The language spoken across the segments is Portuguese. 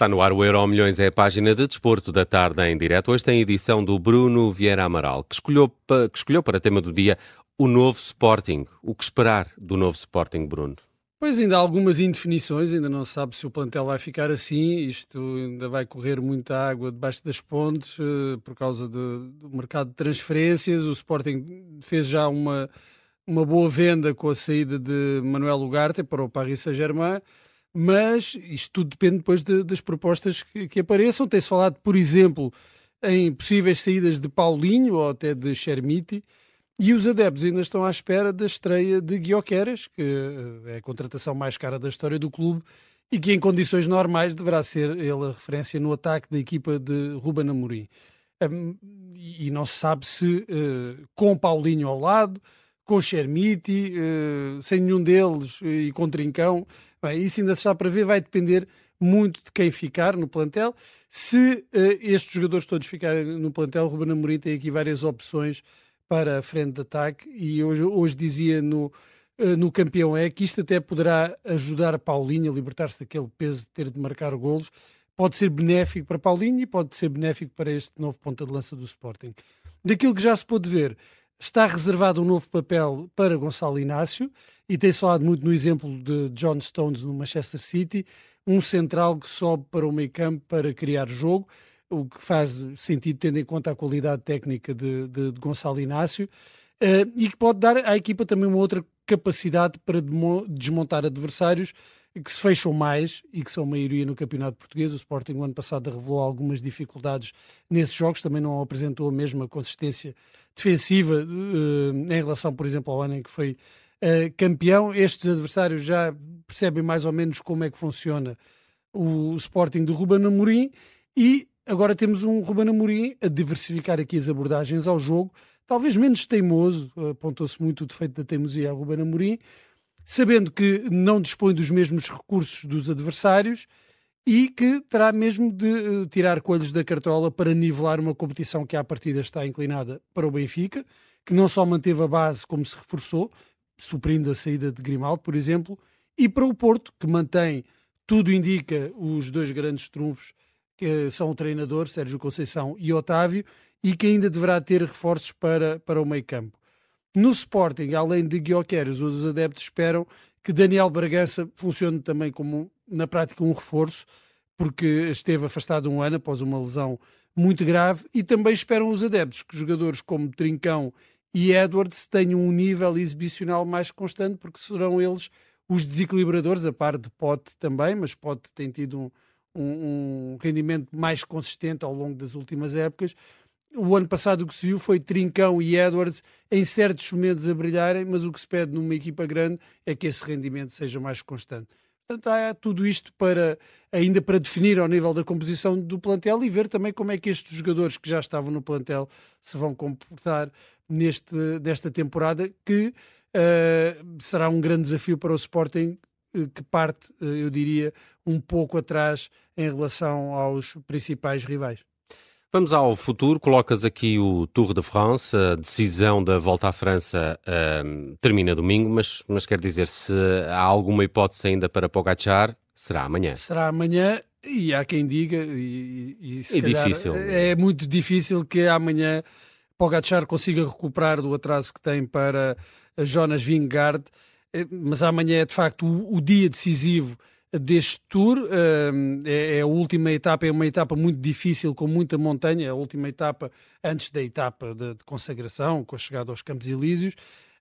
Está no ar o Euro Milhões, é a página de desporto da tarde em direto. Hoje tem edição do Bruno Vieira Amaral, que escolheu, que escolheu para tema do dia o novo Sporting. O que esperar do novo Sporting, Bruno? Pois ainda há algumas indefinições, ainda não se sabe se o plantel vai ficar assim, isto ainda vai correr muita água debaixo das pontes uh, por causa de, do mercado de transferências. O Sporting fez já uma, uma boa venda com a saída de Manuel Ugarte para o Paris Saint-Germain, mas isto tudo depende depois de, das propostas que, que apareçam. Tem-se falado, por exemplo, em possíveis saídas de Paulinho ou até de Chermiti. E os adeptos ainda estão à espera da estreia de Guioqueras, que eh, é a contratação mais cara da história do clube e que em condições normais deverá ser ele a referência no ataque da equipa de Ruben Amorim. Um, e não se sabe se uh, com Paulinho ao lado, com Chermiti, uh, sem nenhum deles e com Trincão, bem, isso ainda se está para ver, vai depender muito de quem ficar no plantel. Se uh, estes jogadores todos ficarem no plantel, Ruben Amorim tem aqui várias opções para a frente de ataque e hoje, hoje dizia no, eh, no campeão é que isto até poderá ajudar a Paulinho a libertar-se daquele peso de ter de marcar golos. Pode ser benéfico para Paulinho e pode ser benéfico para este novo ponta de lança do Sporting. Daquilo que já se pôde ver, está reservado um novo papel para Gonçalo Inácio e tem-se falado muito no exemplo de John Stones no Manchester City, um central que sobe para o meio campo para criar jogo o que faz sentido tendo em conta a qualidade técnica de, de, de Gonçalo Inácio, uh, e que pode dar à equipa também uma outra capacidade para desmontar adversários que se fecham mais e que são maioria no campeonato português. O Sporting o ano passado revelou algumas dificuldades nesses jogos, também não apresentou a mesma consistência defensiva uh, em relação, por exemplo, ao ano em que foi uh, campeão. Estes adversários já percebem mais ou menos como é que funciona o, Sporting de Ruben Amorim e Agora temos um Ruben Amorim a diversificar aqui as abordagens ao jogo, talvez menos teimoso, apontou-se muito o defeito da teimosia a Ruben Amorim, sabendo que não dispõe dos mesmos recursos dos adversários e que terá mesmo de uh, tirar coelhos da cartola para nivelar uma competição que à partida está inclinada para o Benfica, que não só manteve a base como se reforçou, suprindo a saída de Grimaldo, por exemplo, e para o Porto, que mantém, tudo indica, os dois grandes trunfos que são o treinador, Sérgio Conceição e Otávio, e que ainda deverá ter reforços para, para o meio campo. No Sporting, além de Guioqueres, os adeptos esperam que Daniel Bragança funcione também como, na prática, um reforço, porque esteve afastado um ano após uma lesão muito grave, e também esperam os adeptos que jogadores como Trincão e Edwards tenham um nível exibicional mais constante, porque serão eles os desequilibradores, a par de Pote também, mas Pote tem tido um, um, um rendimento mais consistente ao longo das últimas épocas. O ano passado o que se viu foi Trincão e Edwards em certos momentos a brilharem, mas o que se pede numa equipa grande é que esse rendimento seja mais constante. Portanto, há tudo isto para ainda para definir ao nível da composição do plantel e ver também como é que estes jogadores que já estavam no plantel se vão comportar neste, desta temporada, que uh, será um grande desafio para o Sporting eh, que parte, eh, eu diria, um pouco atrás em relação aos principais rivais. Vamos ao futuro. Colocas aqui o Tour de France, a decisão da volta à França um, termina domingo, mas, mas quer dizer, se há alguma hipótese ainda para Pogacar, será amanhã. Será amanhã e há quem diga, e, e, e difícil. é muito difícil que amanhã Pogacar consiga recuperar do atraso que tem para Jonas Vingegaard. Eh, mas amanhã é de facto o, o dia decisivo deste Tour. Uh, é, é, a última etapa, é uma etapa muito difícil, com muita montanha, a última etapa antes da etapa de, de consagração, com a chegada aos Campos Elíseos.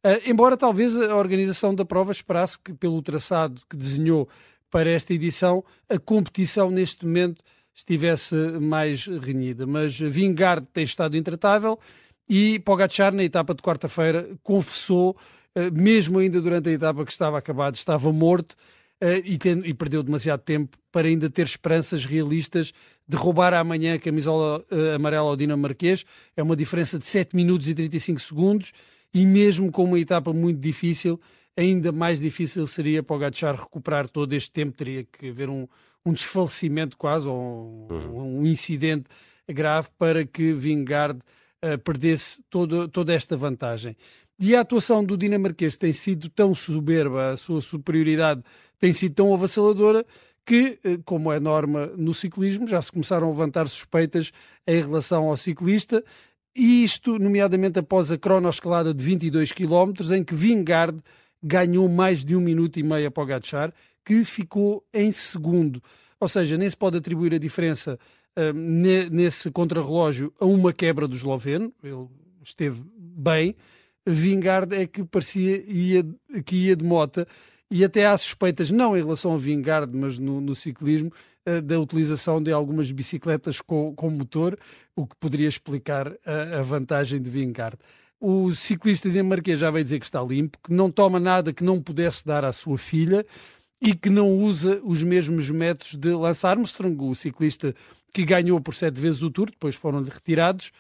Uh, embora talvez a organização da prova esperasse que, pelo traçado que desenhou para esta edição, a competição neste momento estivesse mais renhida. Mas Vingard tem estado intratável e Pogacar, na etapa de quarta-feira, confessou eh, mesmo ainda durante a etapa que estava acabada, estava morto e, tem, e, perdeu demasiado tempo para ainda ter esperanças realistas de roubar amanhã a camisola uh, amarela ao dinamarquês. É uma diferença de 7 minutos e 35 segundos e mesmo com uma etapa muito difícil, ainda mais difícil seria para o Gatchar recuperar todo este tempo, teria que haver um, um desfalecimento quase, ou um, uhum. um incidente grave para que Vingard uh, perdesse todo, toda esta vantagem. E a atuação do dinamarquês tem sido tão soberba, a sua superioridade tem sido tão avassaladora, que, eh, como é norma no ciclismo, já se começaram a levantar suspeitas em relação ao ciclista, e isto, nomeadamente após a cronoescalada de 22 km, em que Vingard ganhou mais de um minuto e meio a Pogacar, que ficou em segundo. Ou seja, nem se pode atribuir a diferença uh, nesse contrarrelógio a uma quebra do esloveno, ele esteve bem. Vingard é que parecia ia, que ia de mota e até há suspeitas, não em relação a Vingard, mas no, no ciclismo, uh, da utilização de algumas bicicletas com, com motor, o que poderia explicar a, a vantagem de Vingard. O ciclista dinamarquês já veio dizer que está limpo, que não toma nada que não pudesse dar à sua filha e que não usa os mesmos métodos de Lance Armstrong, o ciclista que ganhou por sete vezes o Tour, depois foram-lhe retirados,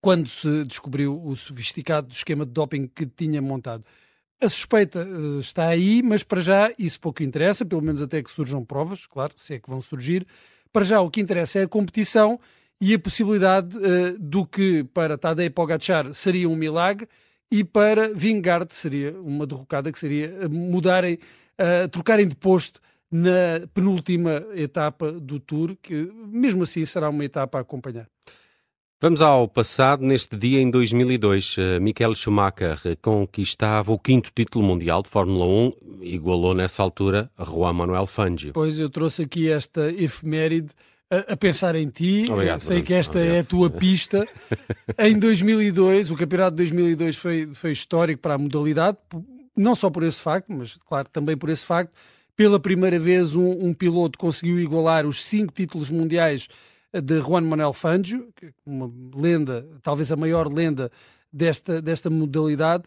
quando se descobriu o sofisticado esquema de doping que tinha montado. A suspeita uh, está aí, mas para já isso pouco interessa, pelo menos até que surjam provas, claro, se é que vão surgir. Para já o que interessa é a competição e a possibilidade uh, do que para Tadej Pogacar seria um milagre e para Vingard seria uma derrocada que seria mudarem, uh, trocarem de posto na penúltima etapa do Tour, que mesmo assim será uma etapa a acompanhar. Vamos ao passado. Neste dia, em 2002, eh, Michael Schumacher conquistava o quinto título mundial de Fórmula 1, igualou nessa altura Juan Manuel Fangio. Pois, eu trouxe aqui esta efeméride a, a pensar em ti. Obrigado, Sei que esta Obrigado. é a tua pista. em 2002, o campeonato de 2002 foi, foi histórico para a modalidade, não só por esse facto, mas, claro, também por esse facto. Pela primeira vez, um, um piloto conseguiu igualar os cinco títulos mundiais de Juan Manuel Fangio, é uma lenda, talvez a maior lenda desta, desta modalidade,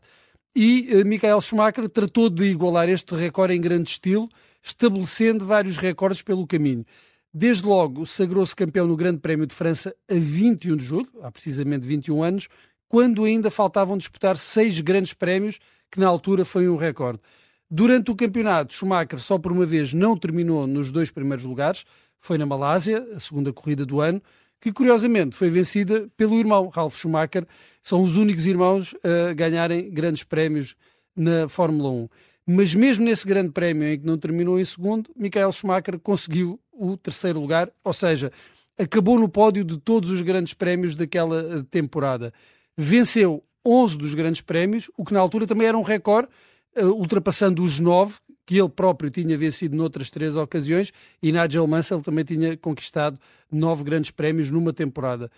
e uh, Michael Schumacher tratou de igualar este recorde em grande estilo, estabelecendo vários recordes pelo caminho. Desde logo, sagrou-se campeão no Grande Prémio de França a 21 de julho, há precisamente 21 anos, quando ainda faltavam disputar seis grandes prémios, que na altura foi um recorde. Durante o campeonato, Schumacher só por uma vez não terminou nos dois primeiros lugares, foi na Malásia, a segunda corrida do ano, que curiosamente foi vencida pelo irmão Ralf Schumacher. São os únicos irmãos a ganharem grandes prémios na Fórmula 1. Mas mesmo nesse grande prémio em que não terminou em segundo, Michael Schumacher conseguiu o terceiro lugar, ou seja, acabou no pódio de todos os grandes prémios daquela eh, temporada. Venceu 11 dos grandes prémios, o que na altura também era um recorde, eh, ultrapassando os nove que ele próprio tinha vencido noutras três ocasiões, e Nigel Mansell também tinha conquistado nove grandes prémios numa temporada.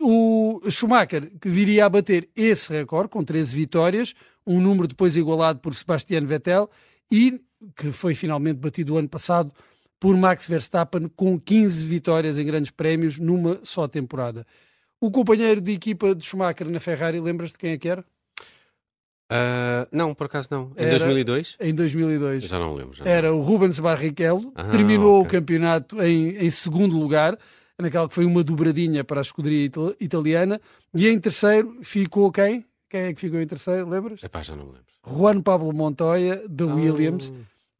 O Schumacher que viria a bater esse recorde com 13 vitórias, um número depois igualado por Sebastian Vettel e que foi finalmente batido o ano passado por Max Verstappen com 15 vitórias em grandes prémios numa só temporada. O companheiro de equipa de Schumacher na Ferrari, lembras de quem é que era? Uh, não, por acaso não. Em Era, 2002? Em 2002. já não lembro. Já Era não. o Rubens Barrichello, ah, terminou okay. o campeonato em, em segundo lugar, naquela que foi uma dobradinha para a escuderia italiana, e em terceiro ficou quem? Quem é que ficou em terceiro, lembras? Epá, já não lembro. Juan Pablo Montoya, de oh. Williams.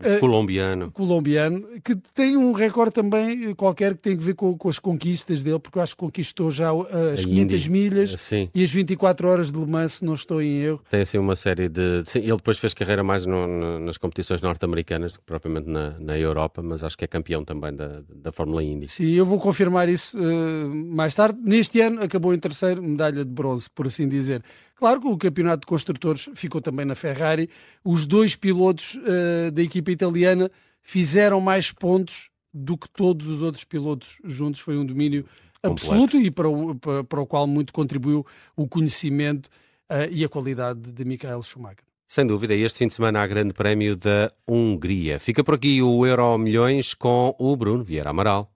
Uh, colombiano. Colombiano, que tem um recorde também eh, qualquer que tem a ver com, com, as conquistas dele, porque eu acho que conquistou já uh, as a 500 Indy. milhas Sim. e as 24 horas de Le Mans, se não estou em erro. Tem assim uma série de. Sim, ele depois fez carreira mais no, no, nas competições norte-americanas do que propriamente na, na Europa, mas acho que é campeão também da, da Fórmula Indy. Sim, eu vou confirmar isso uh, mais tarde. Neste ano acabou em terceiro, medalha de bronze, por assim dizer. Claro que o campeonato de construtores ficou também na Ferrari. Os dois pilotos uh, da equipa italiana fizeram mais pontos do que todos os outros pilotos juntos. Foi um domínio Completo. absoluto e para o, para, para o, qual muito contribuiu o conhecimento uh, e a qualidade de Michael Schumacher. Sem dúvida, este fim de semana há Grande Prémio da Hungria. Fica por aqui o Euro Milhões com o Bruno Vieira Amaral.